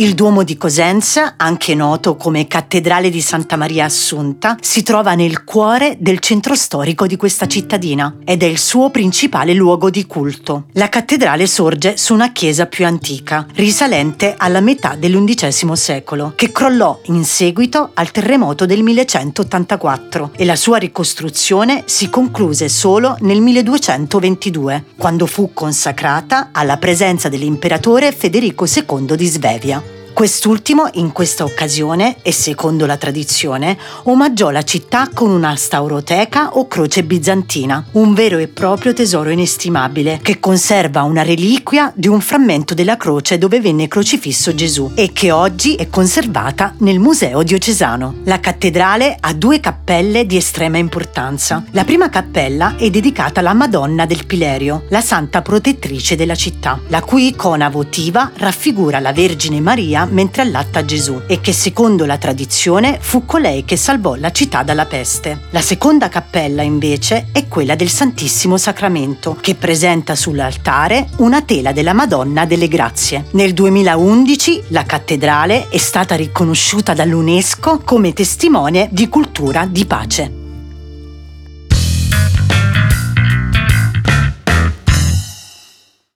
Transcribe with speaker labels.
Speaker 1: Il Duomo di Cosenza, anche noto come Cattedrale di Santa Maria Assunta, si trova nel cuore del centro storico di questa cittadina ed è il suo principale luogo di culto. La cattedrale sorge su una chiesa più antica, risalente alla metà dell'undicesimo secolo, che crollò in seguito al terremoto del 1184 e la sua ricostruzione si concluse solo nel 1222, quando fu consacrata alla presenza dell'imperatore Federico II di Svevia. Quest'ultimo, in questa occasione, e secondo la tradizione, omaggiò la città con una stauroteca o croce bizantina, un vero e proprio tesoro inestimabile, che conserva una reliquia di un frammento della croce dove venne crocifisso Gesù e che oggi è conservata nel Museo diocesano. La cattedrale ha due cappelle di estrema importanza. La prima cappella è dedicata alla Madonna del Pilerio, la santa protettrice della città, la cui icona votiva raffigura la Vergine Maria mentre allatta Gesù e che secondo la tradizione fu colei che salvò la città dalla peste. La seconda cappella invece è quella del Santissimo Sacramento che presenta sull'altare una tela della Madonna delle Grazie. Nel 2011 la cattedrale è stata riconosciuta dall'UNESCO come testimone di cultura di pace.